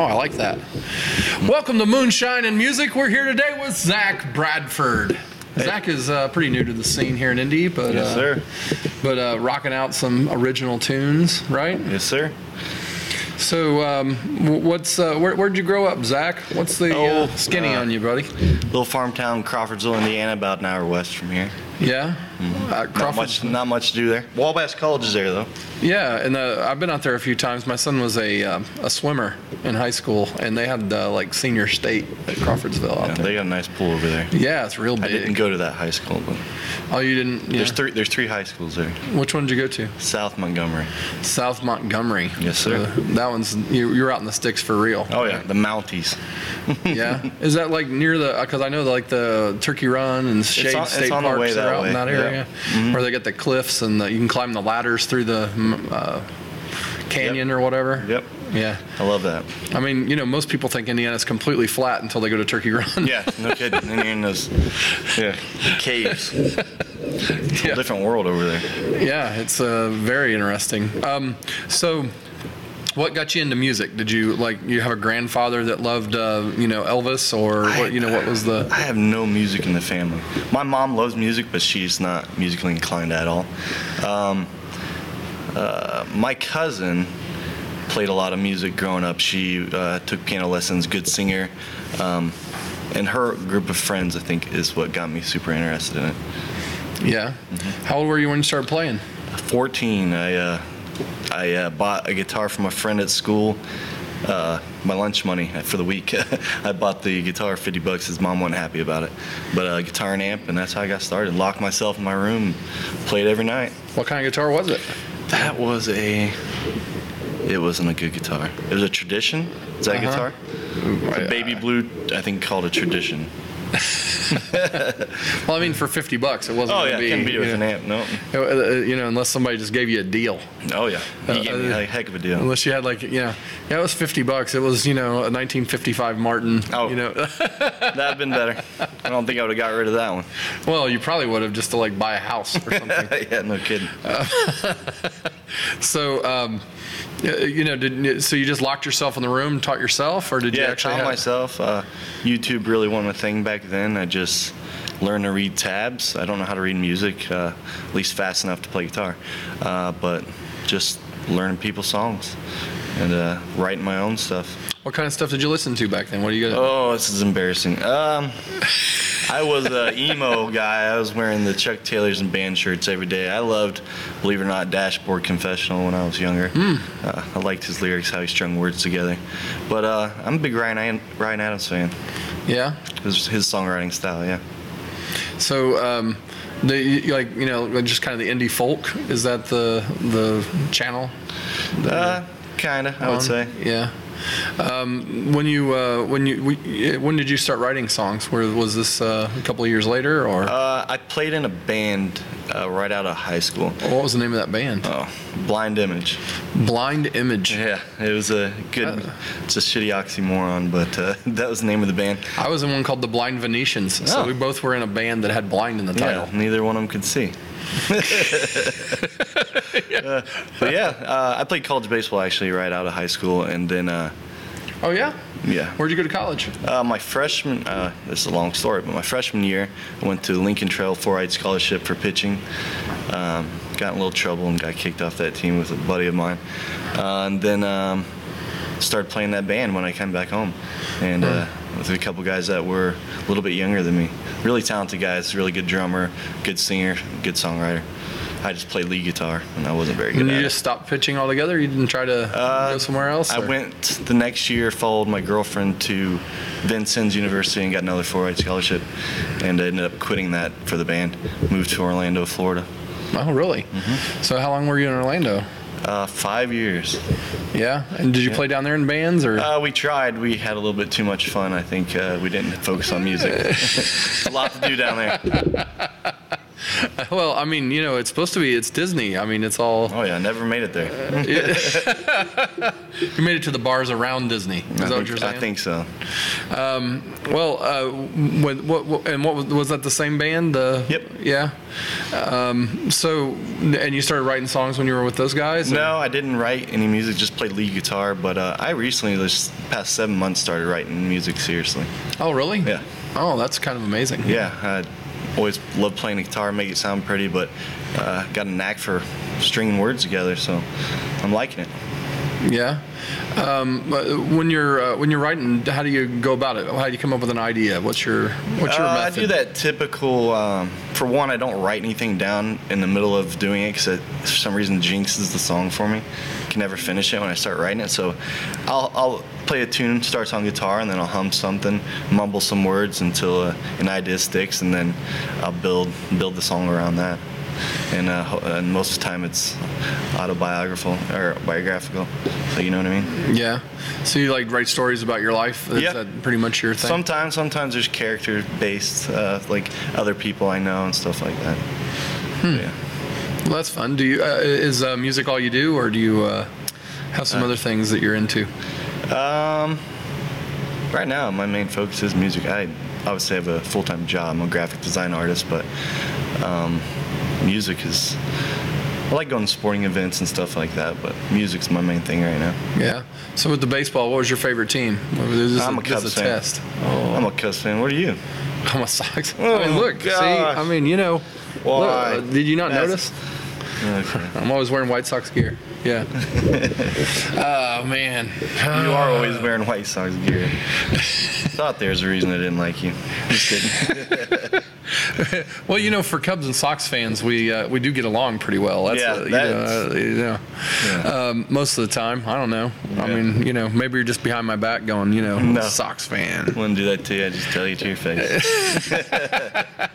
Oh, I like that. Welcome to Moonshine and Music. We're here today with Zach Bradford. Zach is uh, pretty new to the scene here in Indy, but Yes, uh, sir. but uh, rocking out some original tunes, right? Yes, sir. So, um, what's uh, where, where'd you grow up, Zach? What's the uh, Oh, skinny uh, on you, buddy? Little farm town, Crawfordsville, Indiana, about an hour west from here. Yeah, uh, Not much, not much to do there. Wabash College is there though. Yeah, and uh, I've been out there a few times. My son was a uh, a swimmer in high school, and they had uh, like senior state at Crawfordsville out Yeah, there. they got a nice pool over there. Yeah, it's real big. I didn't go to that high school, but Oh, you didn't? Yeah. there's three. There's three high schools there. Which one did you go to? South Montgomery. South Montgomery. Yes, sir. So that one's you, you're out in the sticks for real. Oh yeah, the Mounties. yeah. Is that like near the? Because I know like the Turkey Run and Shade on- it's State on the Parks way are that out in way, that yeah. area, where they get the cliffs and the, you can climb the ladders through the mm, uh, canyon or whatever. Yep. Yeah. I love that. I mean, you know, most people think Indiana's completely flat until they go to Turkey Run. Yeah, no kidding. And you're in those yeah caves. Yeah. Different world over there. Yeah, it's uh, very interesting. Um, so, what got you into music? Did you like you have a grandfather that loved uh, you know Elvis or what you know what was the I have no music in the family. My mom loves music, but she's not musically inclined at all. Um, uh, my cousin played a lot of music growing up. She uh, took piano lessons, good singer. Um, and her group of friends, I think, is what got me super interested in it. yeah? How old were you when you started playing? 14, I, uh, I uh, bought a guitar from a friend at school. Uh, my lunch money for the week. I bought the guitar 50 bucks. His mom wasn't happy about it. But uh, guitar and amp, and that's how I got started. Locked myself in my room, played every night. What kind of guitar was it? That was a. It wasn't a good guitar. It was a tradition. Is that Uh-huh. guitar? A baby blue, I think, called a tradition. Well, I mean, for fifty bucks, it wasn't. Oh yeah, be, beat it with you an amp. No. uh, uh, You know, unless somebody just gave you a deal. Oh yeah. He gave me uh, a heck of a deal. Unless you had like, you know, yeah, it was fifty bucks. It was, you know, a 1955 Martin. Oh. You know, That'd been better. I don't think I would have got rid of that one. well, you probably would have just to like buy a house or something. yeah, no kidding. So, um, you know, did so you just locked yourself in the room, taught yourself, or did you Yeah, actually? taught have- myself. Uh, YouTube really wasn't a thing back then. I just learned to read tabs. I don't know how to read music, uh, at least fast enough to play guitar, uh, but just learning people's songs and uh, writing my own stuff. What kind of stuff did you listen to back then? What do you got? Oh, this is embarrassing. Um, I was a emo guy. I was wearing the Chuck Taylors and band shirts every day. I loved, believe it or not, Dashboard Confessional when I was younger. Uh, I liked his lyrics, how he strung words together. But uh, I'm a big Ryan, Ryan Adams fan. Yeah. His, his songwriting style, yeah. So, um, the like you know, just kind of the indie folk. Is that the the channel? Uh, kinda, I would say. Yeah. Um, when you uh, when you we, when did you start writing songs? Where was this uh, a couple of years later, or Uh, I played in a band uh, right out of high school. what was the name of that band? Oh, Blind Image. Blind Image. Yeah, it was a good. Uh. It's a shitty oxymoron, but uh, that was the name of the band. I was in one called the Blind Venetians. So Oh. we both were in a band that had blind in the title. Yeah, neither one of them could see. Uh, but yeah, uh, I played college baseball actually right out of high school, and then uh, Oh yeah. yeah, Where'd you go to college? uh, my freshman. Uh, this is a long story, but my freshman year, I went to Lincoln Trail 4-Eyed scholarship for pitching. Um, got in a little trouble and got kicked off that team with a buddy of mine, uh, and then um, started playing that band when I came back home, and. Uh, with a couple guys that were a little bit younger than me. Really talented guys, really good drummer, good singer, good songwriter. I just played lead guitar, and I wasn't very good And at you it. just stopped pitching altogether? You didn't try to Uh, go somewhere else? I or- went the next year, followed my girlfriend to Vincennes University and got another four-eyed scholarship, and I ended up quitting that for the band. Moved to Orlando, Florida. Oh, really? Mm-hmm. So how long were you in Orlando? Uh, five years. Yeah. And did you play down there in bands or? Uh, we tried. We had a little bit too much fun. I think uh, we didn't focus on music. A lot to do down there. well, I mean, you know, it's supposed to be. It's Disney. I mean, it's all. Oh yeah, never made it there. You made it to the bars around Disney. Is I that what think, you're saying? I think so. Well, uh, when, what, what and what was, was that the same band? The Yep. Yeah. Um, so, and you started writing songs when you were with those guys? or- No, I didn't write any music. Just played lead guitar. But uh, I recently, this past seven months, started writing music seriously. Oh, really? Yeah. Oh, that's kind of amazing. Yeah, I always loved playing the guitar, make it sound pretty, but uh, got a knack for stringing words together, so I'm liking it. Yeah. Um, when you're uh, when you're writing, how do you go about it? How do you come up with an idea? What's your what's your Uh, I do that typical. Um, for one, I don't write anything down in the middle of doing it because it for some reason jinxes the song for me. I Can never finish it when I start writing it. So I'll, I'll play a tune, starts on guitar, and then I'll hum something, mumble some words until uh, an idea sticks, and then I'll build build the song around that. And, uh, and most of the time it's autobiographical or biographical. So you know what I mean. Yeah. So you like write stories about your life? Is Yeah. that pretty much your thing? Sometimes, sometimes there's character based, uh, like other people I know and stuff like that. Yeah. well, that's fun. Do you uh, is uh, music all you do, or do you uh, have some other things that you're into? Um, right now, my main focus is music. I obviously have a full time job. I'm a graphic design artist, but um, music is. I like going to sporting events and stuff like that, but music's my main thing right now. Yeah. So with the baseball, what was your favorite team? This is I'm a is Cubs a fan. test. Oh, I'm a Cubs fan. What are you? I'm a Sox. I Oh, mean, look. See. I mean, you know. Why? look, uh, did you not That's- notice? Okay. I'm always wearing White Sox gear. Yeah. oh man. You are always wearing White Sox gear. Thought there was a reason I didn't like you. Just kidding. Well, you know, for Cubs and Sox fans, we uh, we do get along pretty well. That's, Yeah, uh, you know, uh, you know. Yeah. Um, most of the time, I don't know. I mean, you know, maybe you're just behind my back going, you know, No. Sox fan. Wouldn't do that to you. I just tell you to your face.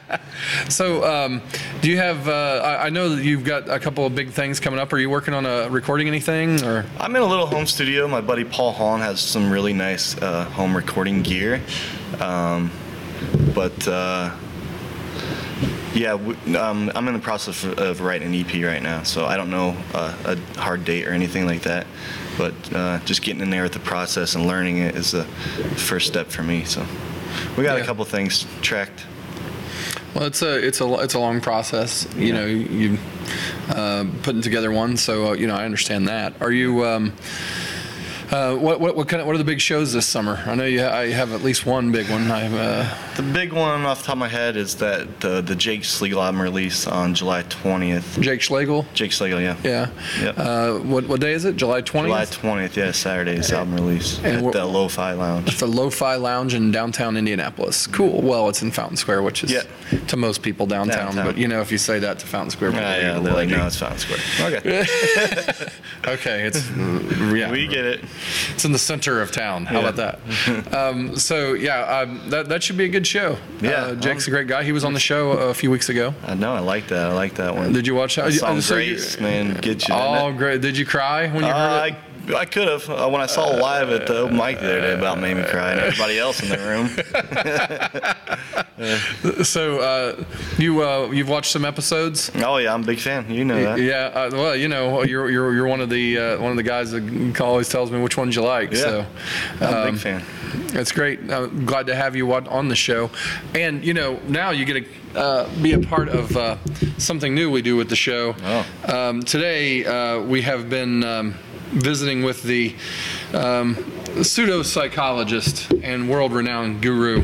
So, um, do you have? Uh, I, I know that you've got a couple of big things coming up. Are you working on a recording anything or? I'm in a little home studio. My buddy Paul Hahn has some really nice uh, home recording gear. Um, but uh, yeah, um, I'm in the process of, of writing an EP right now, so I don't know uh, a hard date or anything like that. But uh, just getting in there with the process and learning it is the first step for me. So we got Yeah. a couple things tracked. Well, it's a it's a it's a long process. You Yeah. know, you uh, putting together one. So uh, you know, I understand that. Are you? Um, uh, what what what kind of what are the big shows this summer? I know you ha- I have at least one big one. I have, uh, The big one off the top of my head is that the the Jake Schlegel album release on July 20th. Jake Schlegel. Jake Schlegel, yeah. Yeah. Yep. Uh, what what day is it? July twentieth. July 20th, yeah, Saturday's album release and at the Lo-Fi Lounge. It's the Lo-Fi Lounge in downtown Indianapolis. Cool. Well, it's in Fountain Square, which is Yeah. to most people downtown. Downtown. But you know, if you say that to Fountain Square, Yeah, people yeah, are they're like, like, no, it's Fountain Square. Okay, okay, it's yeah, we get it. It's in the center of town. How Yeah. about that? um, so yeah, um, that that should be a good show. Yeah. uh, Jake's a great guy. He was on the show a few weeks ago. I know, I like that. I like that one. Did you watch that? Song So you- Grace, man, get you. Oh, great! Did you cry when you Uh, heard it? I, could have. Uh, when I saw live at the open mic the other day, about made me cry, and everybody else in the room. So uh, you uh, you've watched some episodes. Oh yeah, I'm a big fan. You know that. Yeah, uh, well, you know, you're you're you're one of the uh, one of the guys that always tells me which ones you like. Yeah. So I'm a um, big fan. it's great. I'm glad to have you on on the show, and you know now you get to uh, be a part of uh, something new we do with the show. Oh. Um, today uh, we have been um, visiting with the um, pseudo psychologist and world renowned guru,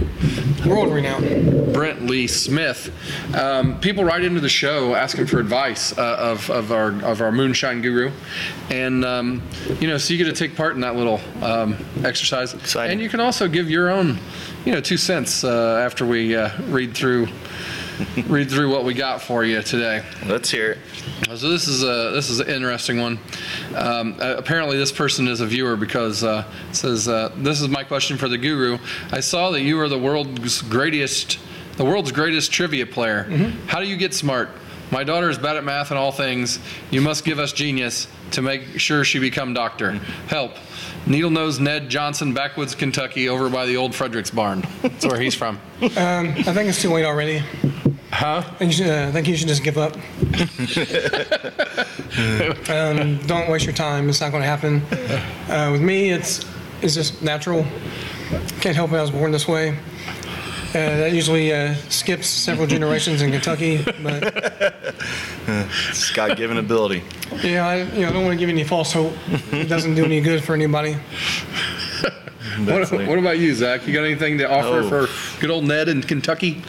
World renowned. Brent Lee Smith. Um, people write into the show asking for advice uh, of, of our of our moonshine guru, and um, you know, so you get to take part in that little um, exercise, Exciting. and you can also give your own, you know, two cents uh, after we uh, read through read through what we got for you today. Let's hear it. So this is a this is an interesting one. Um, uh, apparently, this person is a viewer because uh, it says uh, this is my question for the guru. I saw that you are the world's greatest, the world's greatest trivia player. How do you get smart? My daughter is bad at math and all things. You must give us genius to make sure she become doctor. Help. Needle Nose Ned Johnson, Backwoods, Kentucky, over by the old Fredericks barn. That's where he's from. Um, I think it's too late already. Huh? I, think you should, uh, I think you should just give up. um, don't waste your time. It's not going to happen. Uh, with me, it's it's just natural. Can't help it. I was born this way. Uh, that usually uh, skips several generations in Kentucky, but It's God given ability. yeah, I you know, I don't want to give any false hope. It doesn't do any good for anybody. What, what about you, Zach? You got anything to offer Oh. for good old Ned in Kentucky?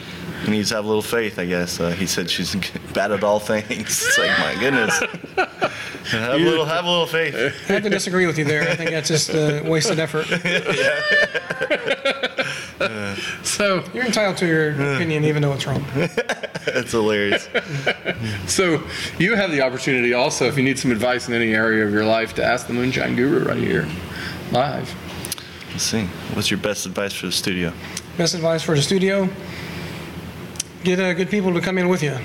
He needs to have a little faith, I guess. Uh, he said she's bad at all things. It's like, my goodness. have, a little, have a little faith. I have to disagree with you there. I think that's just uh, wasted effort. yeah. So, You're entitled to your opinion, even though it's wrong. That's hilarious. so you have the opportunity also, if you need some advice in any area of your life, to ask the Moonshine Guru right here, live. Let's see. What's your best advice for the studio? Best advice for the studio: get uh, good people to come in with you.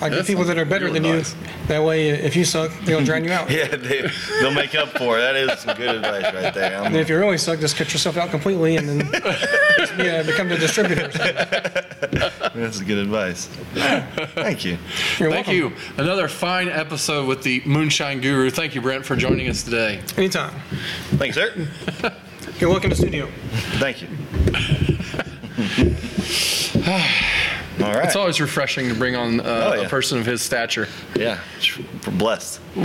Like That's the people that are better real than you. That way, uh, if you suck, they'll drown you out. Yeah, they, they'll make up for it. That is some good advice right there. I'm- And if you really suck, just cut yourself out completely and then yeah, be, uh, become the distributor. that's good advice. Thank you. You're Thank welcome. you. Another fine episode with the Moonshine Guru. Thank you, Brent, for joining us today. Anytime. Thanks, sir. You're welcome to the studio. Thank you. All right. It's always refreshing to bring on uh, Oh, yeah. a person of his stature. yeah, we're blessed.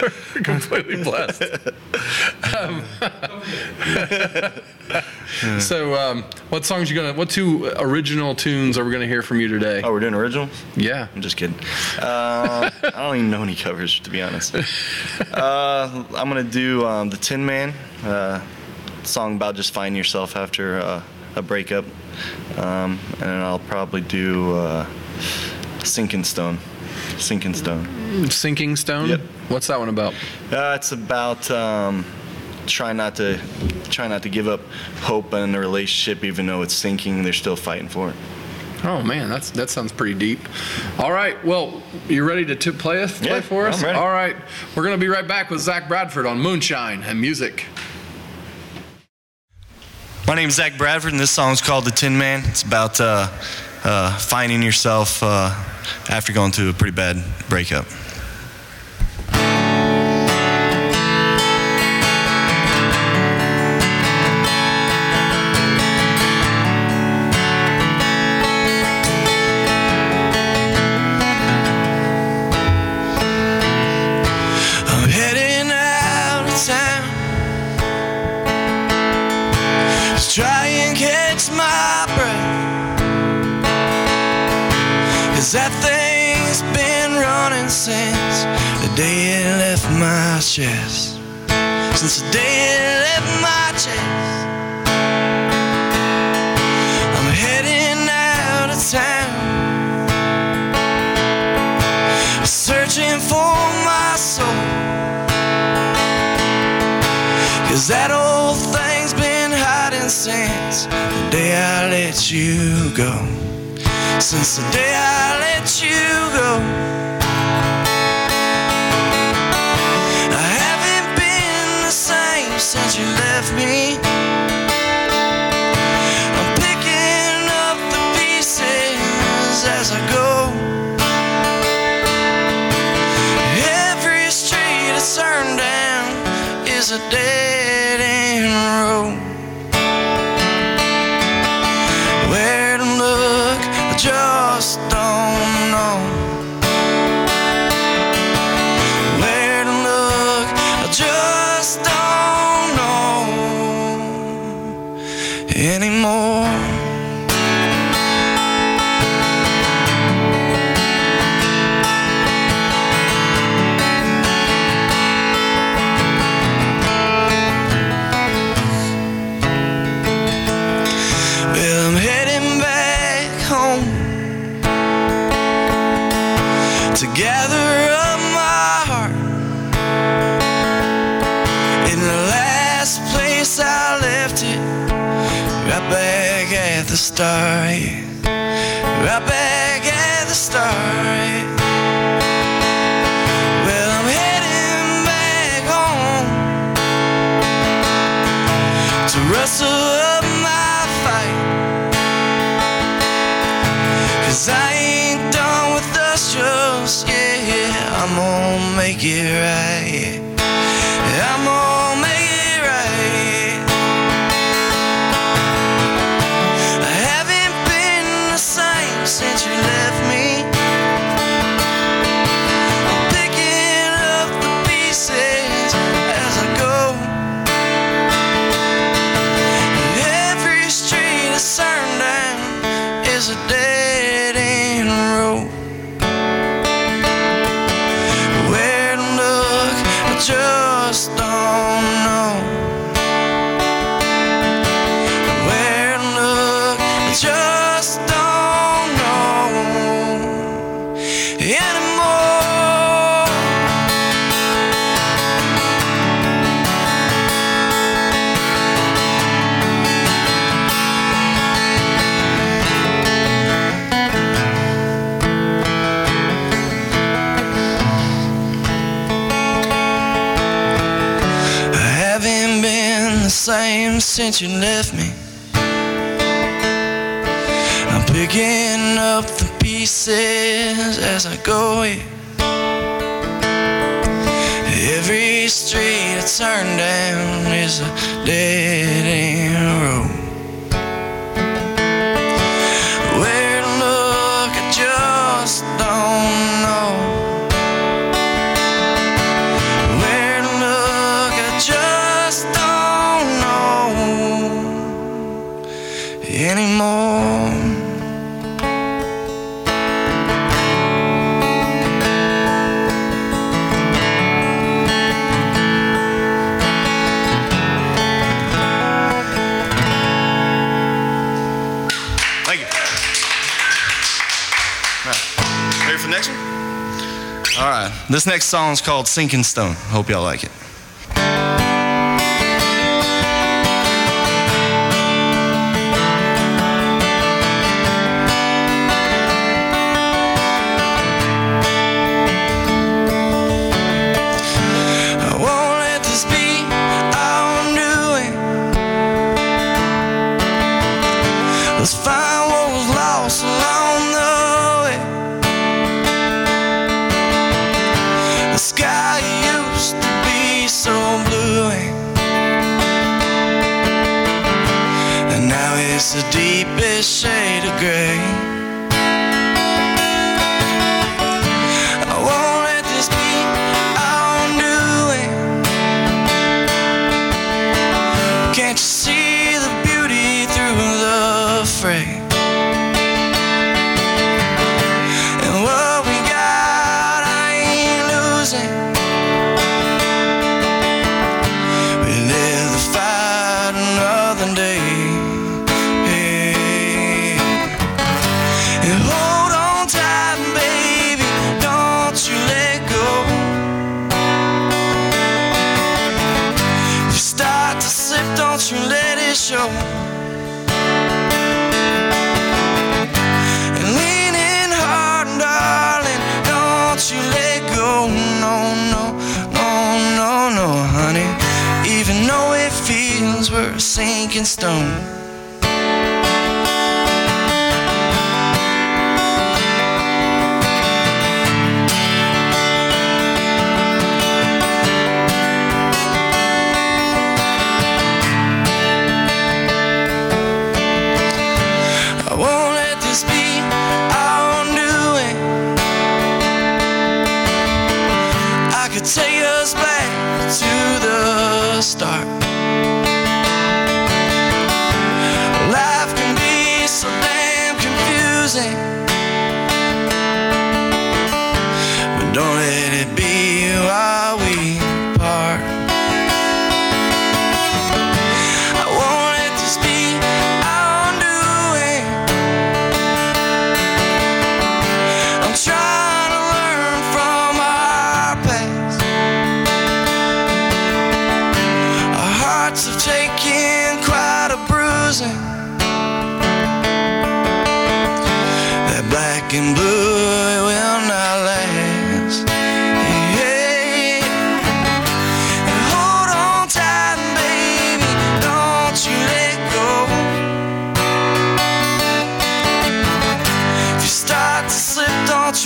We're completely blessed. Um, so, um, what songs you gonna? What two original tunes are we gonna hear from you today? Oh, we're doing originals? Yeah. I'm just kidding. Uh, I don't even know any covers, to be honest. Uh, I'm gonna do um, the Tin Man, uh, song about just finding yourself after uh, a breakup, um, and I'll probably do uh, Sinking Stone. Sinking Stone. Sinking Stone. Yep. What's that one about? Uh, it's about um, trying not to try not to give up hope in a relationship, even though it's sinking. They're still fighting for it. Oh man, that's that sounds pretty deep. All right, well, you ready to t- play us play Yeah, for us? I'm ready. All right, we're gonna be right back with Zach Bradford on Moonshine and music. My name's Zach Bradford, and this song's called The Tin Man. It's about uh, uh, finding yourself uh, after going through a pretty bad breakup. Day it left my chest. Since the day it left my chest. I'm heading out of town. Searching for my soul. Cause that old thing's been hiding since the day I let you go. Since the day I let Cause I ain't done with the shows, yeah, I'm gonna make it right. since you left me. I'm picking up the pieces as I go. Every street I turn down is a dead. This next song is called Sinking Stone. Hope y'all like it. shields were a sinking stone. don't let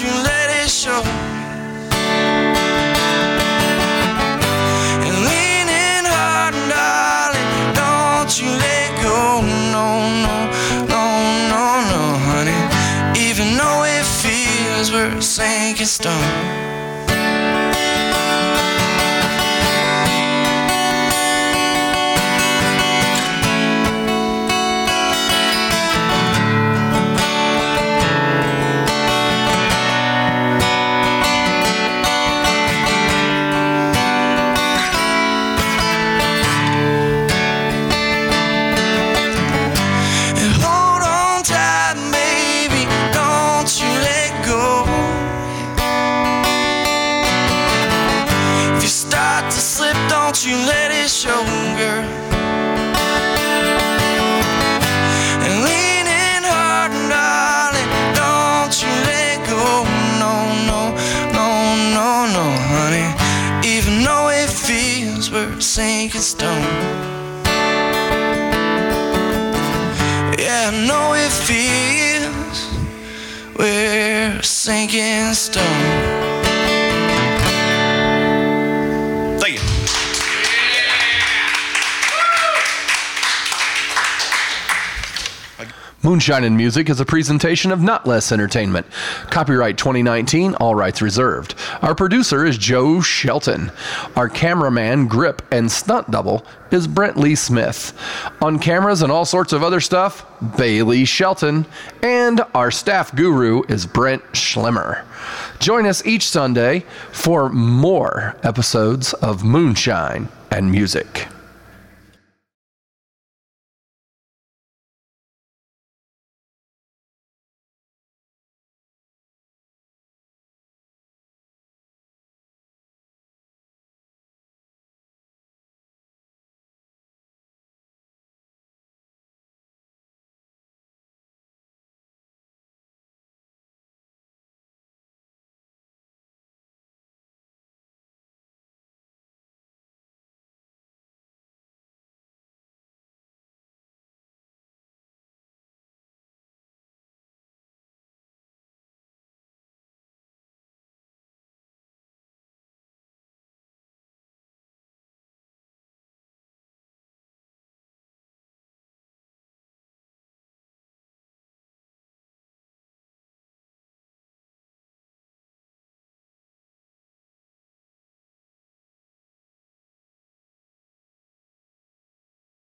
let it show. And leaning hard, darling, don't you let go. No, no, no, no, no, honey. Even though it feels we're sinking stone. Don't you let it show, girl. And leaning hard, darling, don't you let go. No, no, no, no, no, honey. Even though it feels we're sinking stone. Yeah, I know it feels we're sinking stone. Moonshine and Music is a presentation of Not Less Entertainment. Copyright 2019, all rights reserved. Our producer is Joe Shelton. Our cameraman, grip, and stunt double is Brent Lee Smith. On cameras and all sorts of other stuff, Bailey Shelton. And our staff guru is Brent Schlemmer. Join us each Sunday for more episodes of Moonshine and Music.